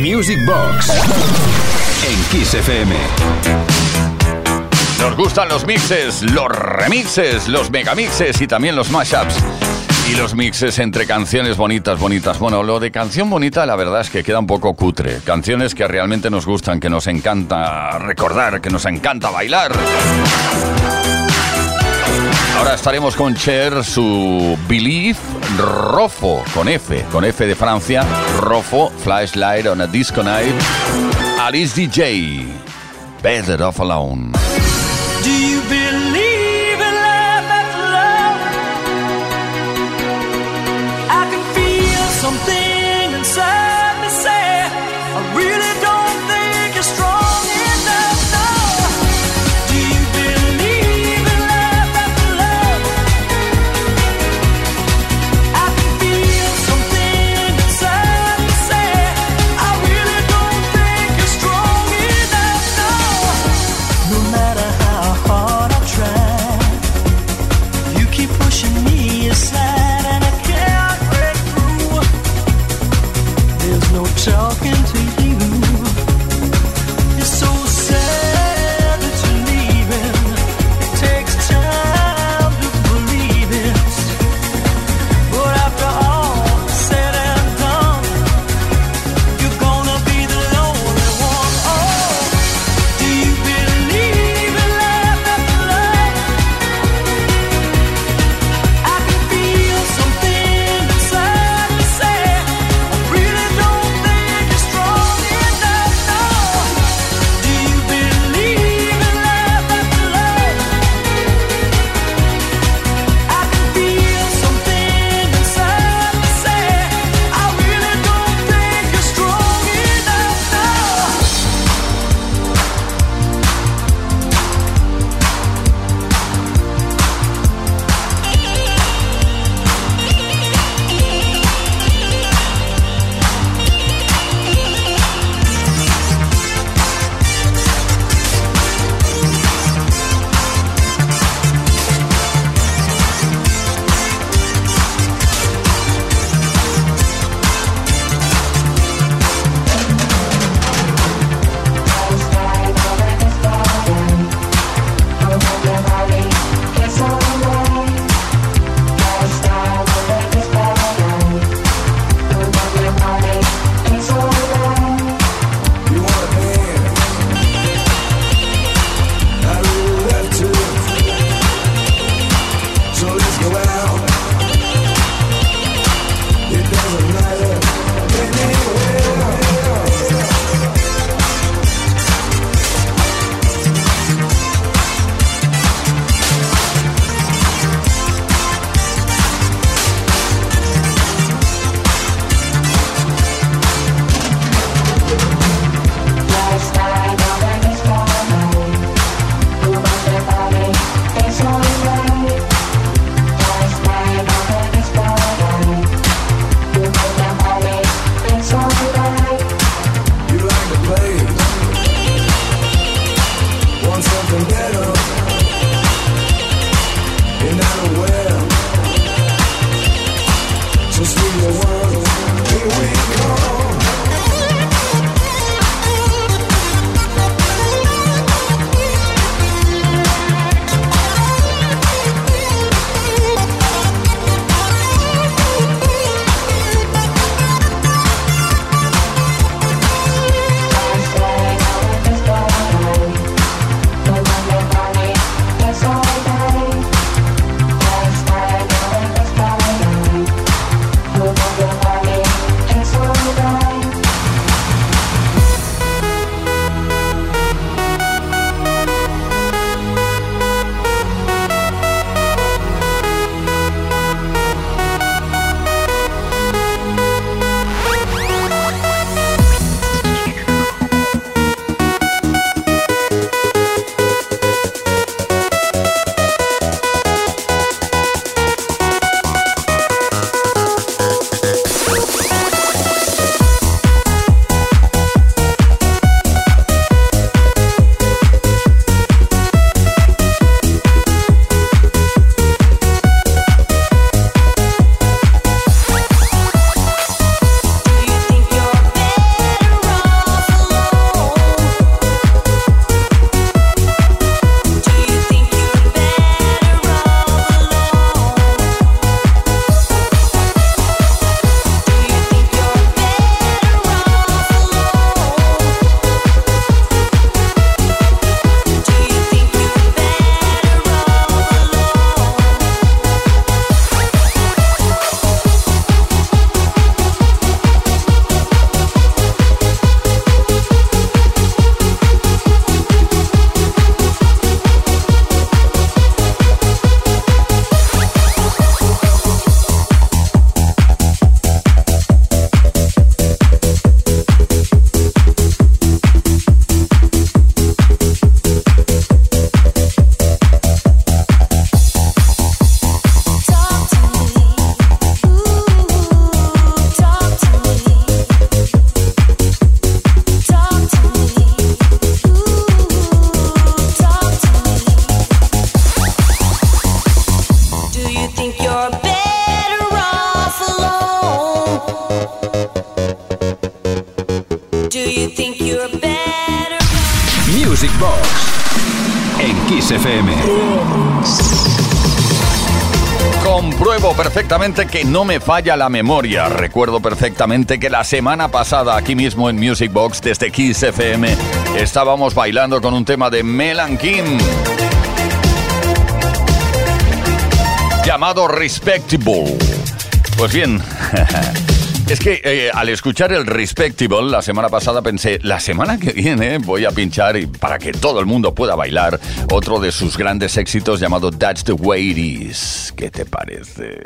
Music Box en Kiss FM. Nos gustan los mixes, los remixes, los megamixes y también los mashups. Y los mixes entre canciones bonitas, bonitas. Bueno, lo de canción bonita la verdad es que queda un poco cutre. Canciones que realmente nos gustan, que nos encanta recordar, que nos encanta bailar. Ahora estaremos con Cher, su Believe, Rofo, con F, con F de Francia, Rofo, Flashlight on a Disco Night, Alice DJ, Better Off Alone. seguramente que no me falla la memoria. Recuerdo perfectamente que la semana pasada aquí mismo en Music Box desde Kiss FM estábamos bailando con un tema de Melan Kim. Llamado Respectable. Pues bien, es que eh, al escuchar el Respectable la semana pasada pensé, la semana que viene voy a pinchar y para que todo el mundo pueda bailar otro de sus grandes éxitos llamado That's the Way It Is. ¿Qué te parece?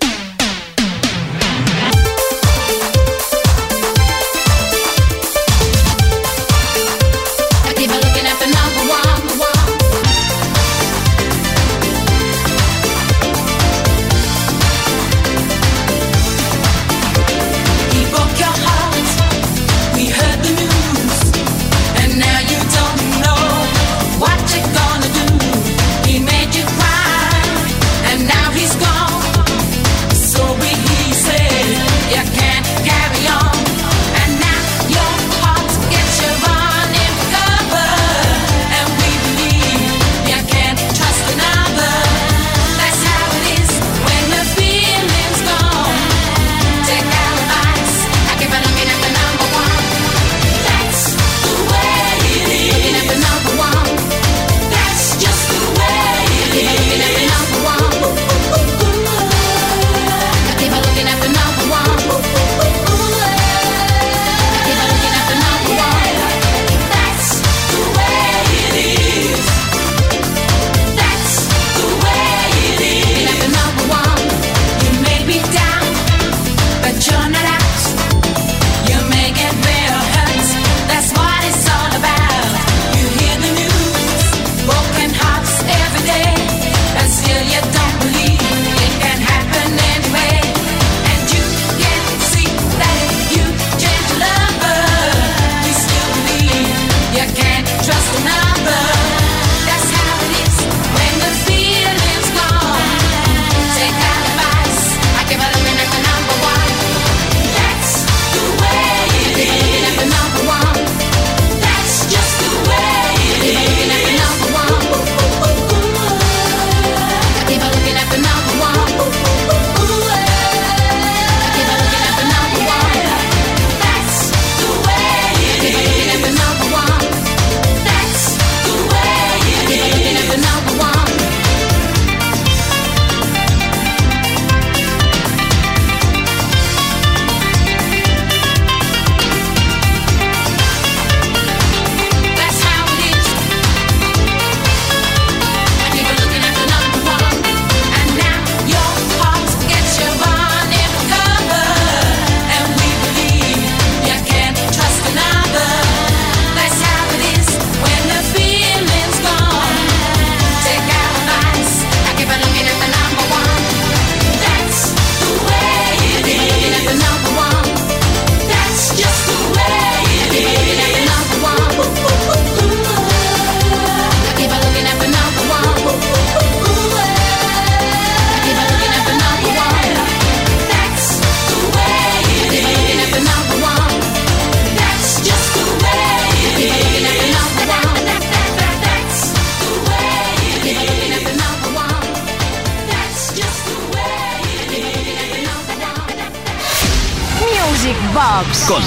Topics con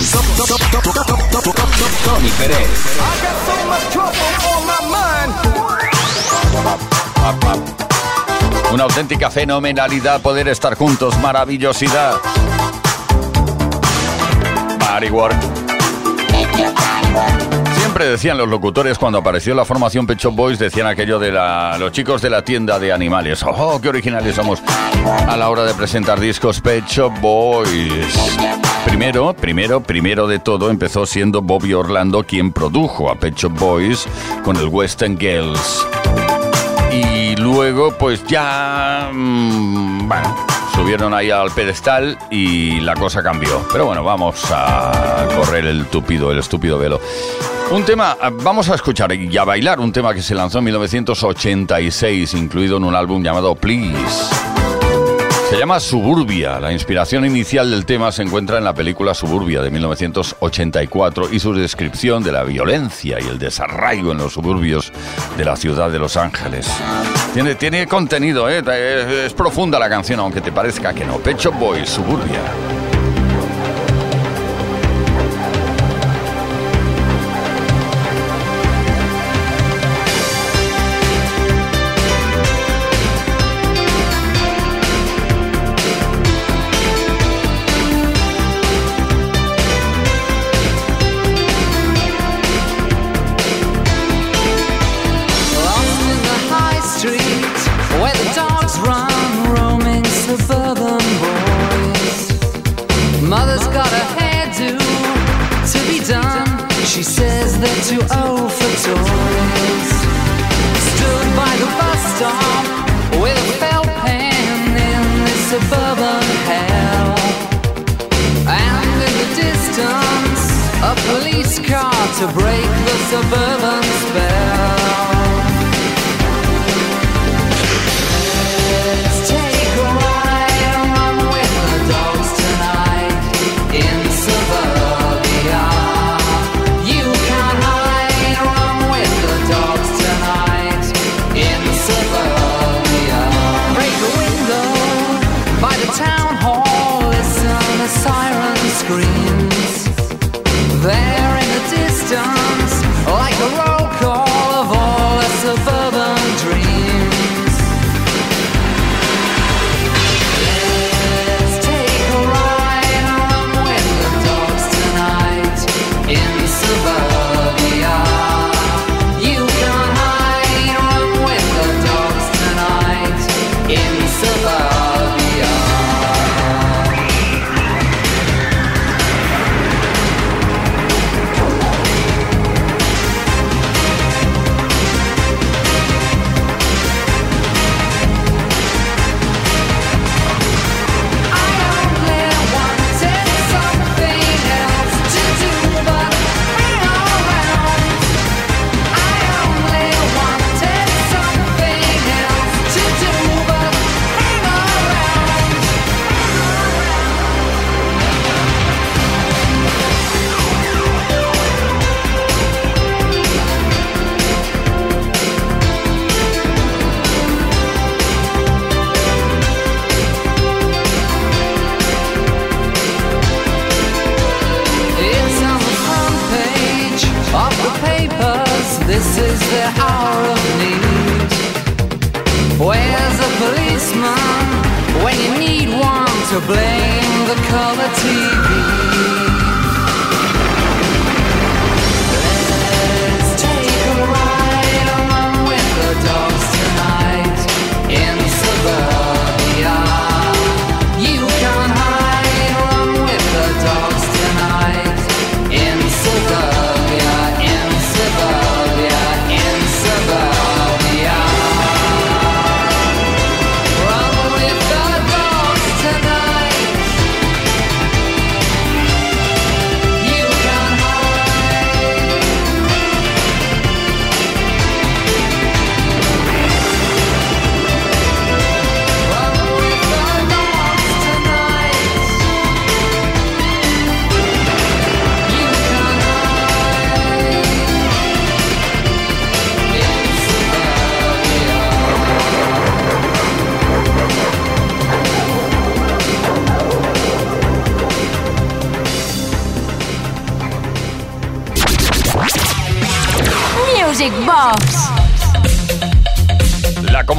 Tony Pérez. Una auténtica fenomenalidad poder estar juntos, maravillosidad. Bodywork. Siempre decían los locutores cuando apareció la formación Pet Shop Boys, decían aquello de la, los chicos de la tienda de animales. ¡Oh, qué originales somos! A la hora de presentar discos Pet Shop Boys primero, primero, primero de todo empezó siendo Bobby Orlando quien produjo a Pecho Boys con el Western Girls. Y luego, pues ya. Mm, subieron ahí al pedestal y la cosa cambió. Pero bueno, vamos a correr el tupido, el estúpido velo. Un tema, ah, vamos a escuchar y a bailar un tema que se lanzó en 1986, incluido en un álbum llamado Please. Se llama Suburbia. La inspiración inicial del tema se encuentra en la película Suburbia de 1984 y su descripción de la violencia y el desarraigo en los suburbios de la ciudad de Los Ángeles. Tiene, tiene contenido, ¿eh? es, es profunda la canción, aunque te parezca que no. Pecho Boy, Suburbia.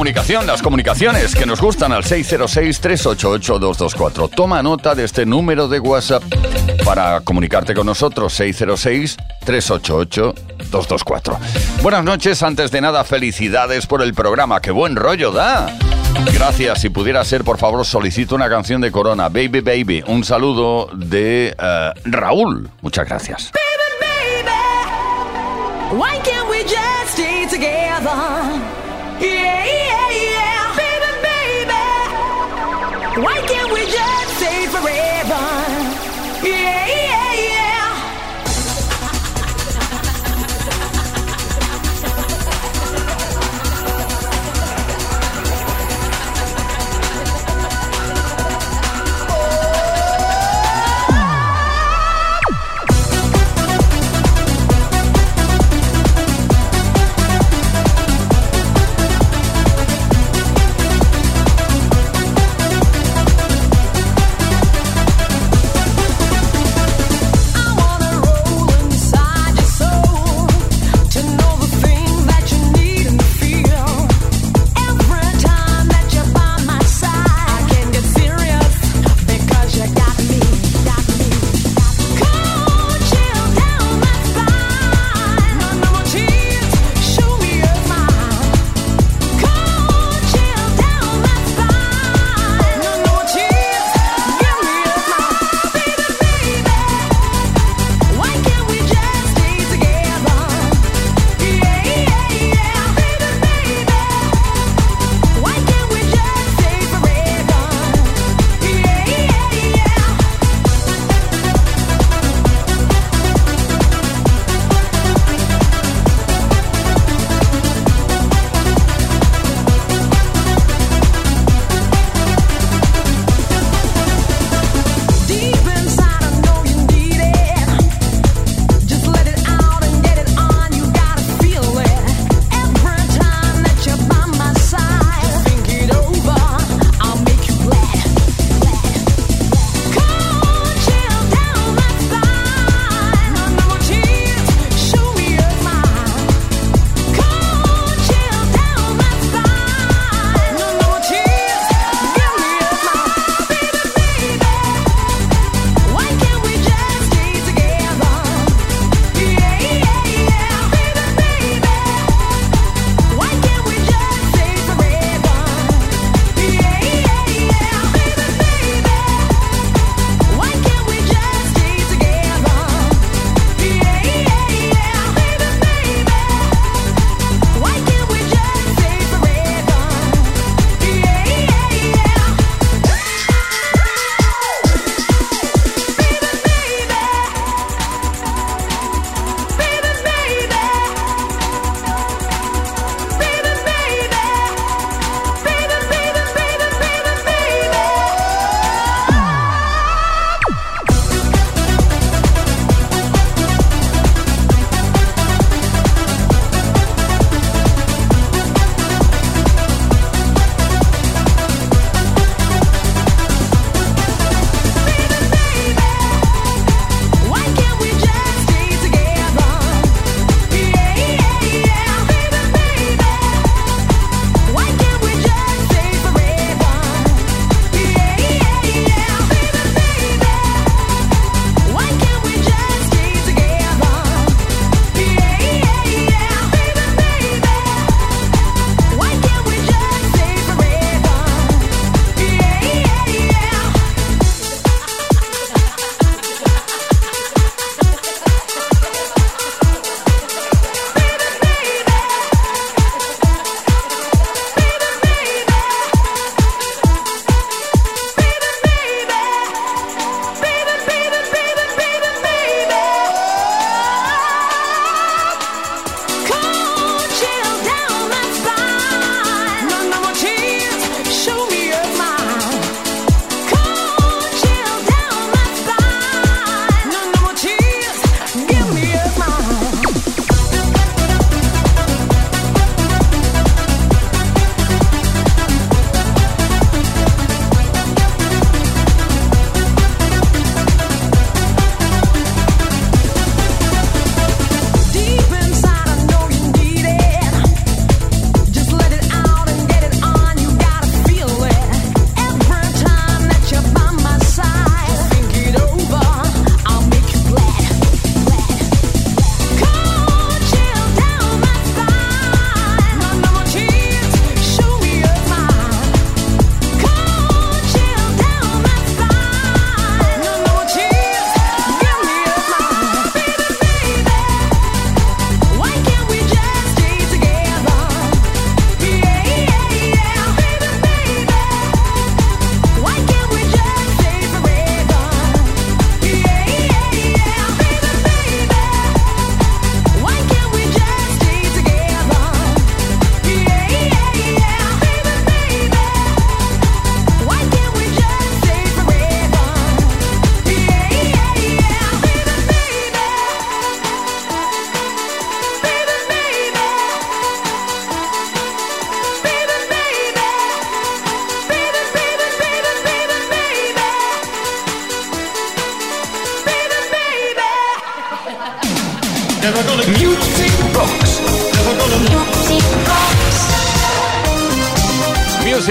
comunicación, las comunicaciones que nos gustan al 606-388-224. Toma nota de este número de WhatsApp para comunicarte con nosotros, 606-388-224. Buenas noches, antes de nada, felicidades por el programa, qué buen rollo da. Gracias, si pudiera ser, por favor, solicito una canción de Corona, Baby Baby. Un saludo de uh, Raúl. Muchas gracias. Baby, baby. White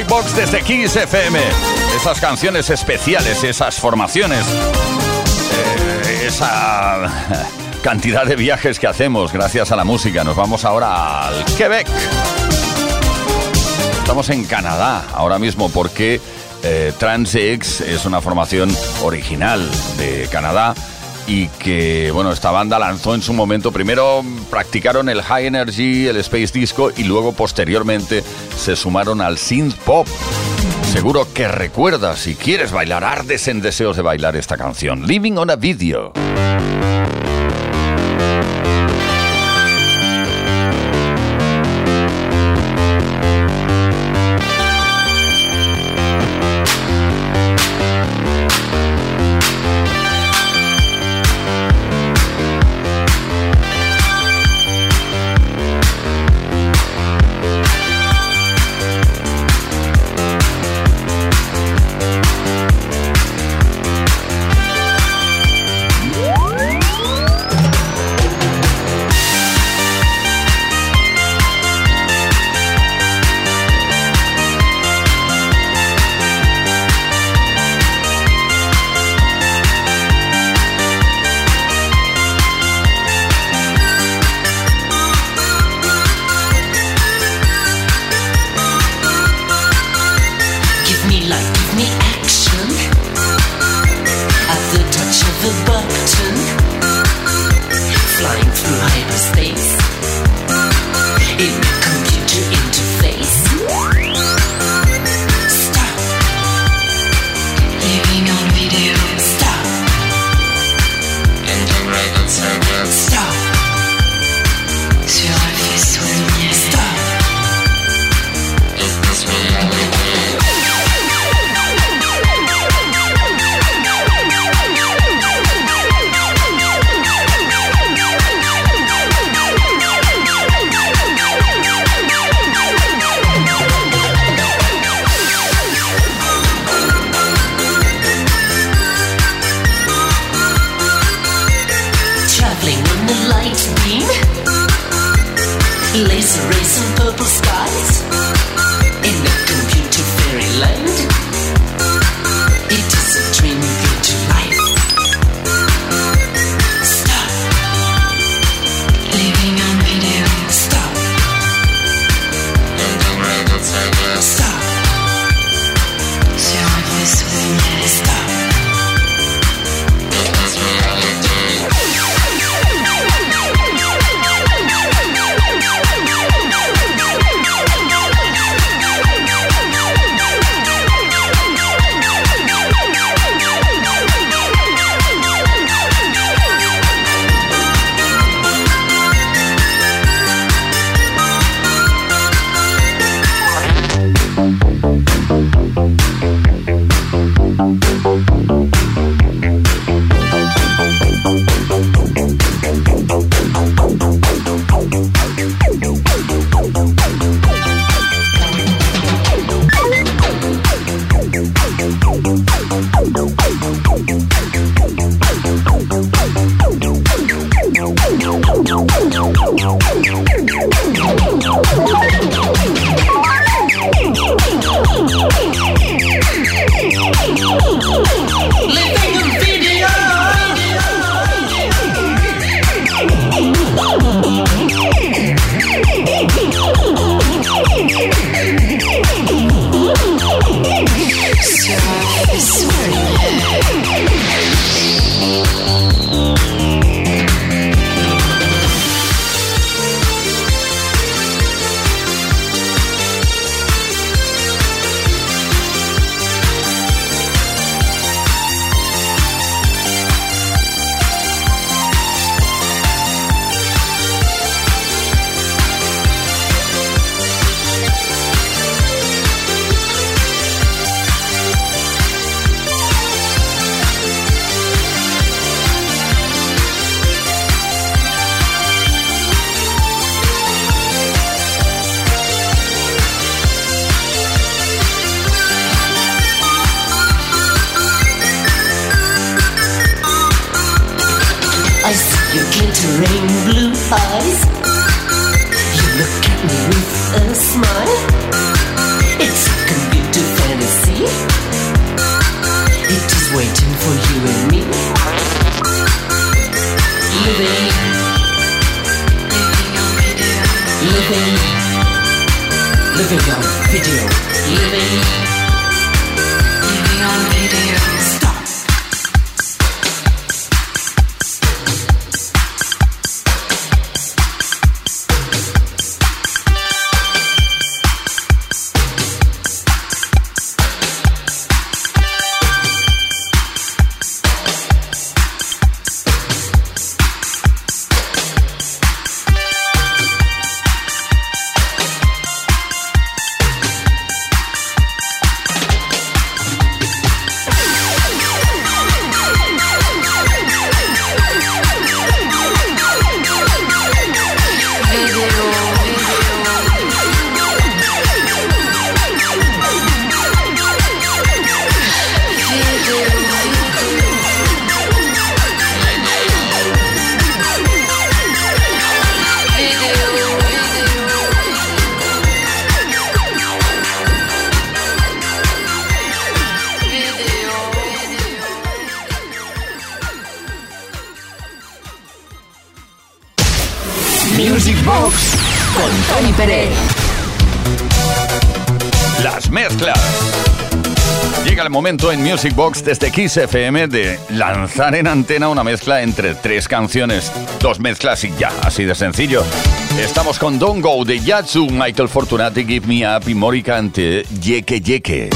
Box desde Kiss FM. Esas canciones especiales, esas formaciones, eh, esa cantidad de viajes que hacemos gracias a la música. Nos vamos ahora al Quebec. Estamos en Canadá ahora mismo porque eh, TransX es una formación original de Canadá y que, bueno, esta banda lanzó en su momento, primero practicaron el High Energy, el Space Disco y luego posteriormente se sumaron al Synth Pop. Seguro que recuerdas, si quieres bailar, ardes en deseos de bailar esta canción. Living on a Video. With a smile. It's a computer fantasy. It is waiting for you and me. Living, living on video, living, living on video. En Music Box desde Kiss FM de lanzar en antena una mezcla entre tres canciones, dos mezclas y ya, así de sencillo. Estamos con Don't Go de Yatsu, Michael Fortunati, Give Me Up y Moricante, Yeke Yeke.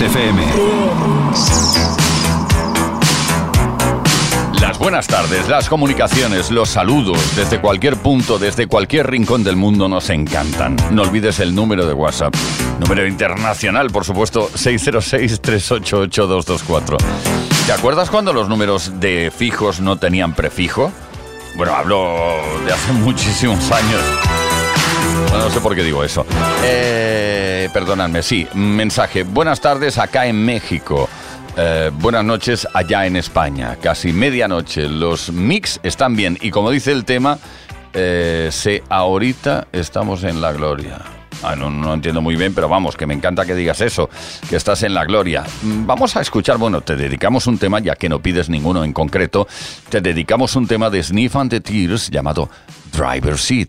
FM. Las buenas tardes, las comunicaciones, los saludos desde cualquier punto, desde cualquier rincón del mundo nos encantan. No olvides el número de WhatsApp. Número internacional, por supuesto, 606-388-224. ¿Te acuerdas cuando los números de fijos no tenían prefijo? Bueno, hablo de hace muchísimos años. No sé por qué digo eso. Eh, perdonadme, sí. Mensaje. Buenas tardes acá en México. Eh, buenas noches allá en España. Casi medianoche. Los mix están bien. Y como dice el tema, eh, sé ahorita estamos en la gloria. Ah, no, no entiendo muy bien, pero vamos, que me encanta que digas eso, que estás en la gloria. Mm, Vamos a escuchar, bueno, te dedicamos un tema, ya que no pides ninguno en concreto, te dedicamos un tema de Sniff and the Tears llamado Driver Seat.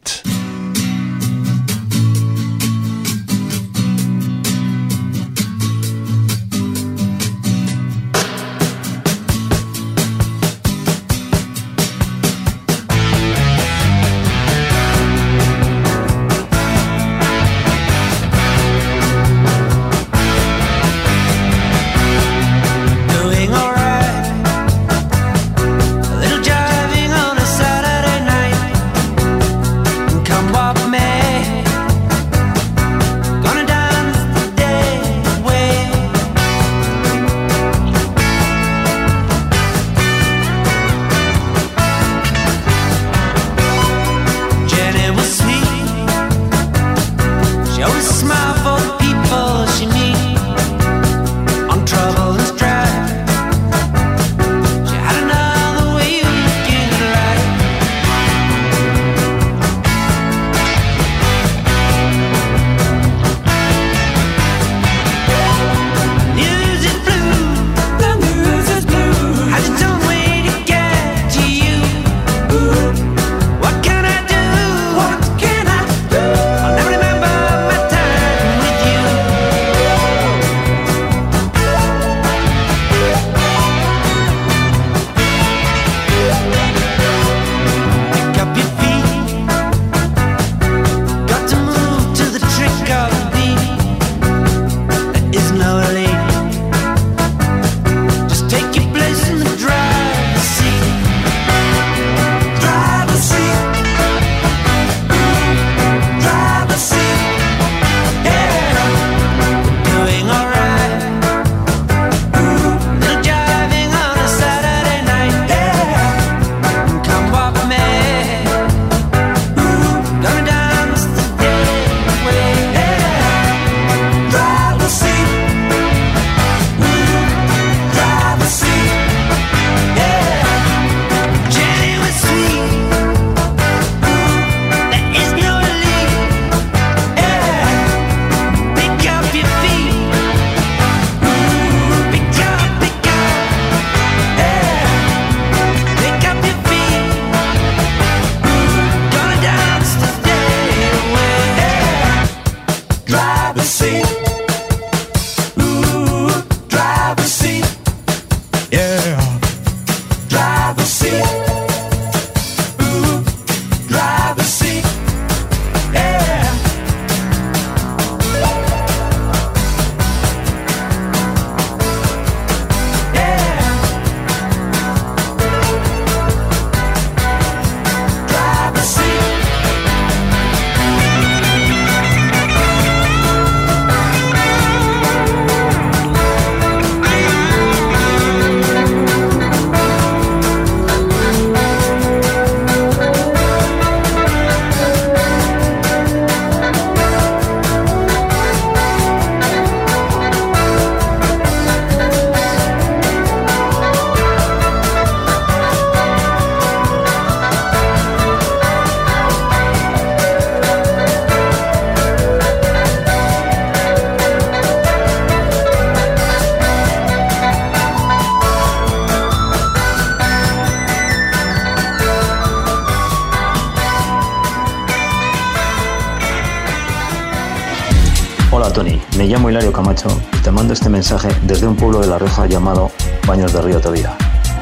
Camacho y te mando este mensaje desde un pueblo de La Reja llamado Baños de Río Tavira.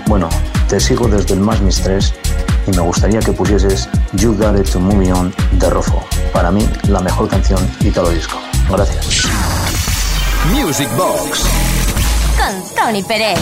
Bueno, te sigo desde el Más Mis 3 y me gustaría que pusieses You Got It To Move On de Rofo. Para mí, la mejor canción Italo Disco. Gracias. Music Box con Tony Pérez.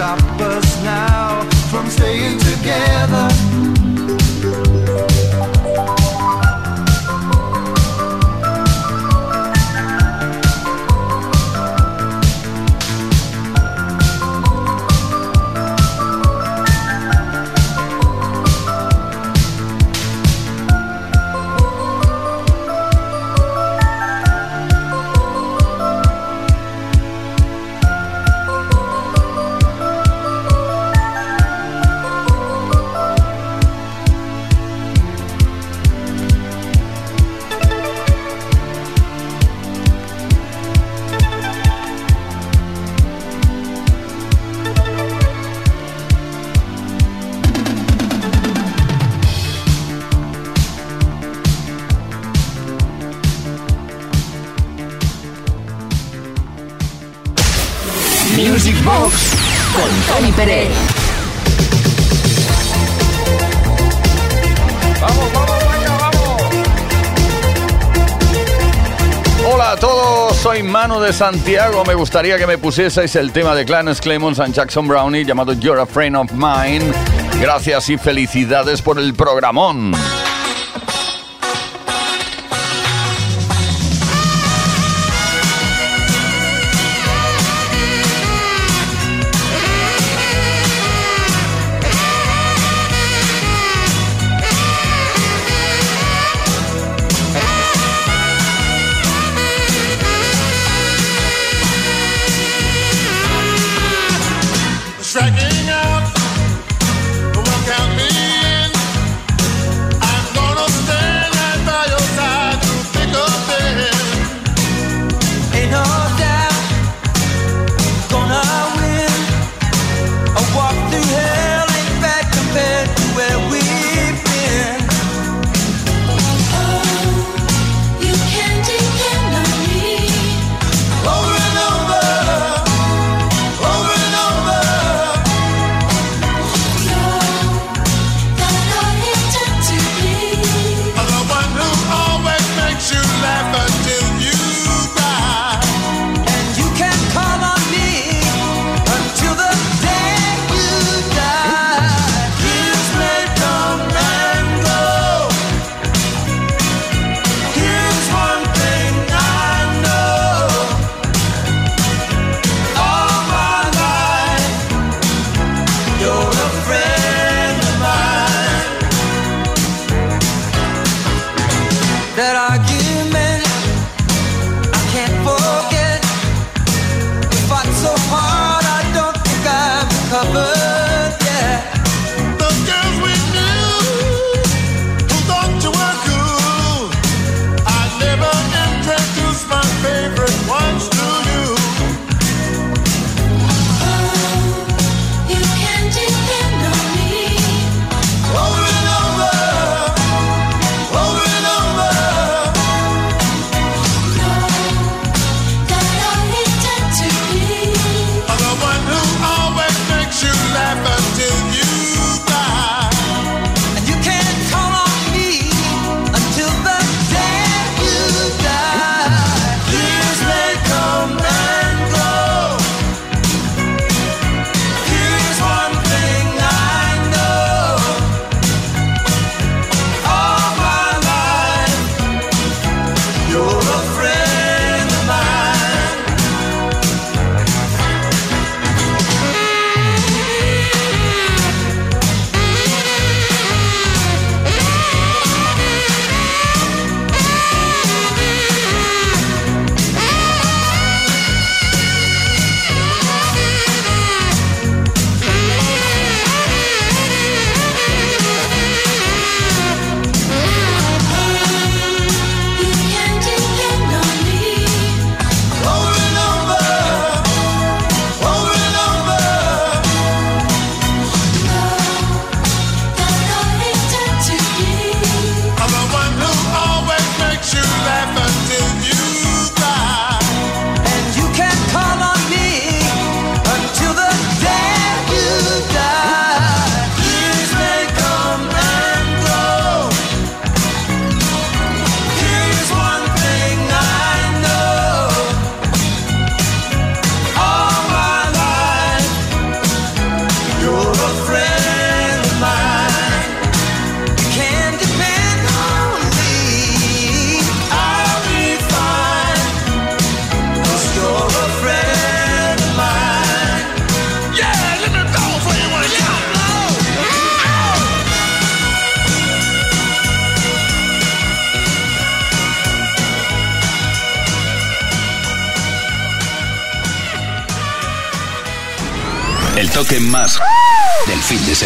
stop us now from staying together. Vamos, vamos, vaya, vamos. Hola a todos, soy Manu de Santiago. Me gustaría que me pusieseis el tema de Clarence Clemons and Jackson Brownie llamado You're a Friend of Mine. Gracias y felicidades por el programón.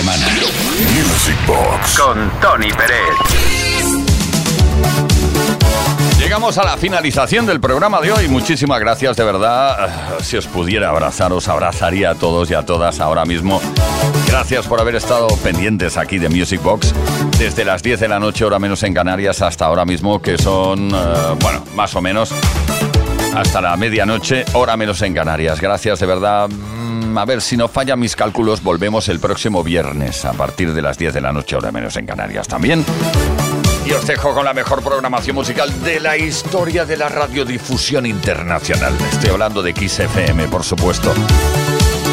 Semana. Music Box. Con Tony Pérez. Llegamos a la finalización del programa de hoy. Muchísimas gracias, de verdad. Eh, Si os pudiera abrazar, os abrazaría a todos y a todas ahora mismo. Gracias por haber estado pendientes aquí de Music Box desde las 10 de la noche, hora menos en Canarias, hasta ahora mismo, que son, eh, bueno, más o menos hasta la medianoche, hora menos en Canarias. Gracias, de verdad. A ver, si no fallan mis cálculos, volvemos el próximo viernes a partir de las 10 de la noche, hora menos en Canarias también. Y os dejo con la mejor programación musical de la historia de la radiodifusión internacional. Estoy hablando de Kiss FM, por supuesto.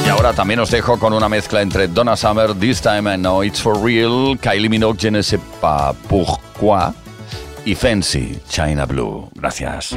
Y ahora también os dejo con una mezcla entre Donna Summer, This Time I Know It's For Real, Kylie Minogue, Je ne sais pas pourquoi, y Fancy, China Blue. Gracias.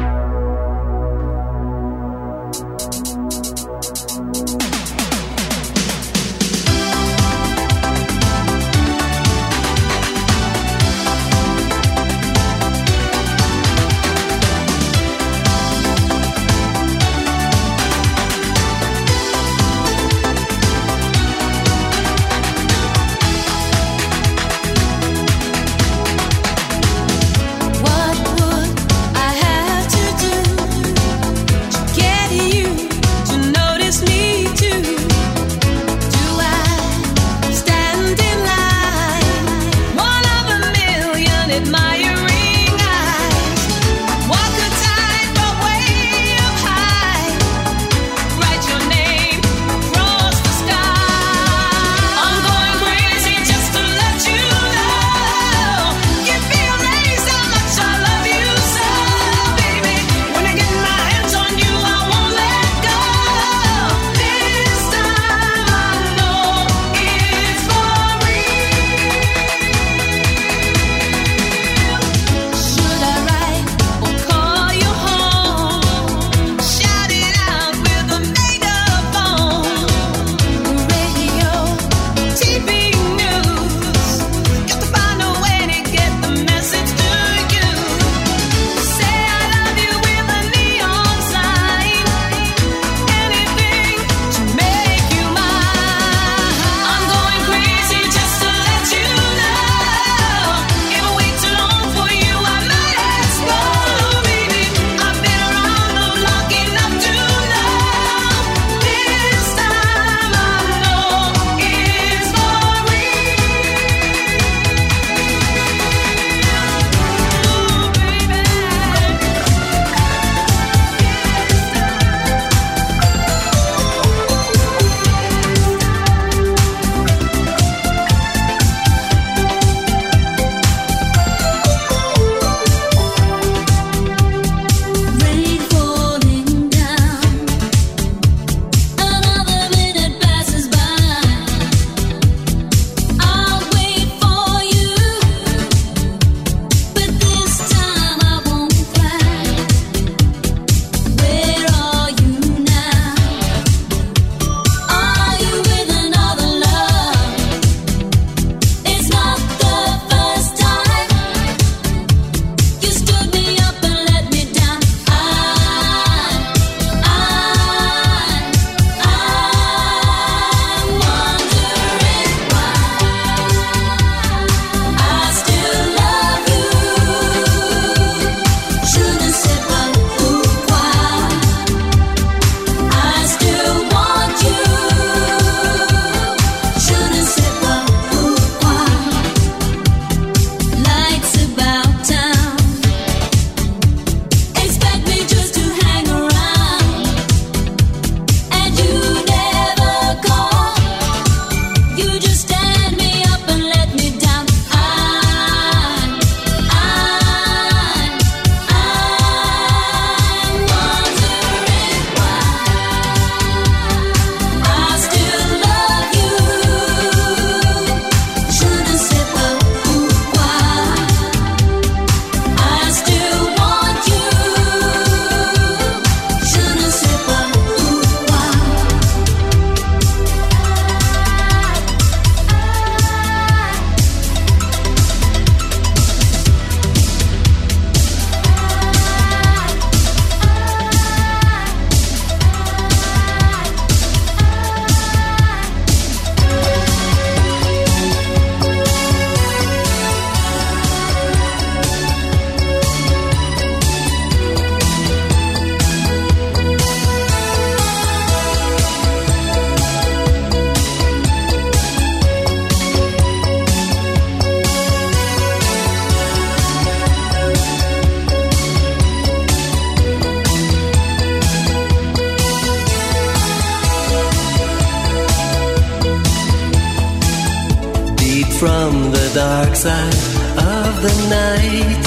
Dark side of the night,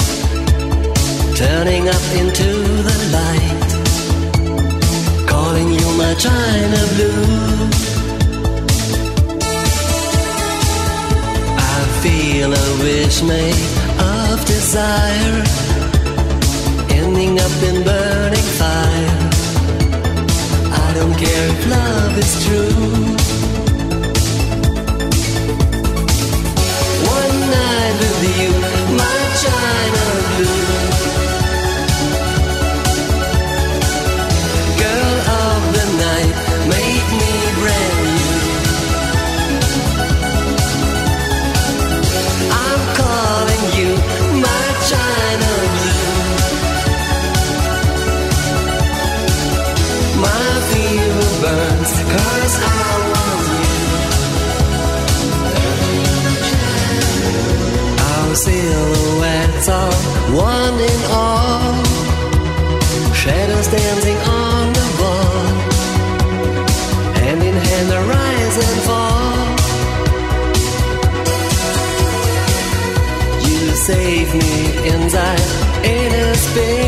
turning up into the light, calling you my China blue. I feel a wish made of desire, ending up in burning fire. I don't care if love is true. one in all. Shadows dancing on the wall. Hand in hand, the rise and fall. You save me inside in a space.